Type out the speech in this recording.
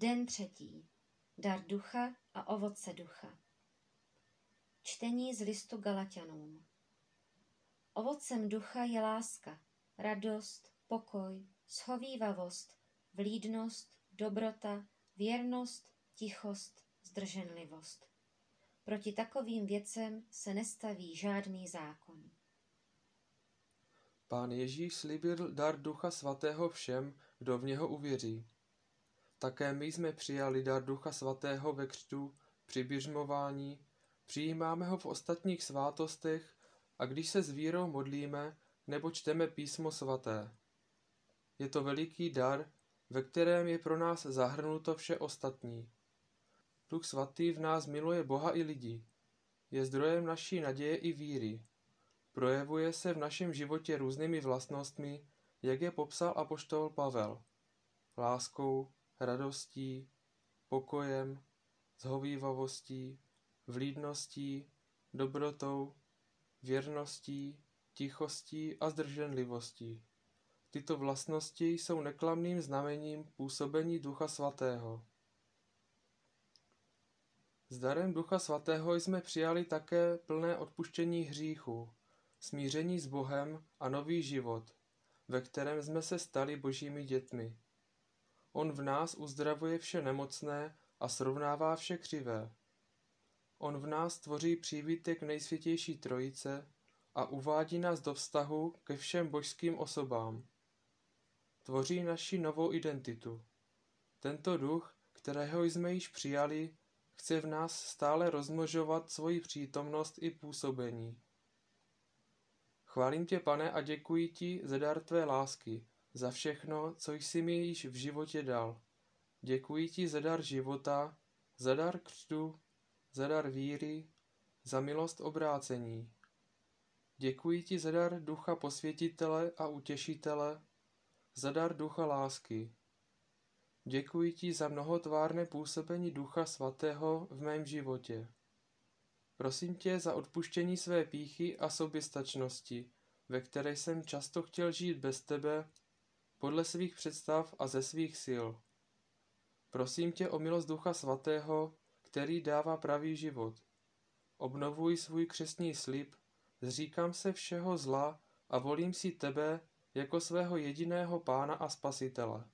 Den třetí. Dar ducha a ovoce ducha. Čtení z listu Galatianům. Ovocem ducha je láska, radost, pokoj, schovývavost, vlídnost, dobrota, věrnost, tichost, zdrženlivost. Proti takovým věcem se nestaví žádný zákon. Pán Ježíš slíbil dar Ducha Svatého všem, kdo v něho uvěří. Také my jsme přijali dar Ducha Svatého ve křtu, při běžmování, přijímáme ho v ostatních svátostech a když se s vírou modlíme nebo čteme písmo svaté. Je to veliký dar, ve kterém je pro nás zahrnuto vše ostatní. Duch svatý v nás miluje Boha i lidi. Je zdrojem naší naděje i víry. Projevuje se v našem životě různými vlastnostmi, jak je popsal apoštol Pavel. Láskou, radostí, pokojem, zhovývavostí, vlídností, dobrotou, věrností, tichostí a zdrženlivostí. Tyto vlastnosti jsou neklamným znamením působení Ducha Svatého. S darem Ducha Svatého jsme přijali také plné odpuštění hříchu, smíření s Bohem a nový život, ve kterém jsme se stali božími dětmi. On v nás uzdravuje vše nemocné a srovnává vše křivé. On v nás tvoří přívítek nejsvětější trojice a uvádí nás do vztahu ke všem božským osobám. Tvoří naši novou identitu. Tento duch, kterého jsme již přijali, chce v nás stále rozmnožovat svoji přítomnost i působení. Chválím tě, pane, a děkuji ti za dar tvé lásky, za všechno, co jsi mi již v životě dal. Děkuji ti za dar života, za dar křtu, za dar víry, za milost obrácení. Děkuji ti za dar ducha posvětitele a utěšitele, za dar ducha lásky. Děkuji ti za mnohotvárné působení ducha svatého v mém životě. Prosím tě za odpuštění své píchy a soběstačnosti, ve které jsem často chtěl žít bez tebe, podle svých představ a ze svých sil. Prosím tě o milost Ducha Svatého, který dává pravý život. Obnovuji svůj křesní slib, zříkám se všeho zla a volím si tebe jako svého jediného pána a spasitele.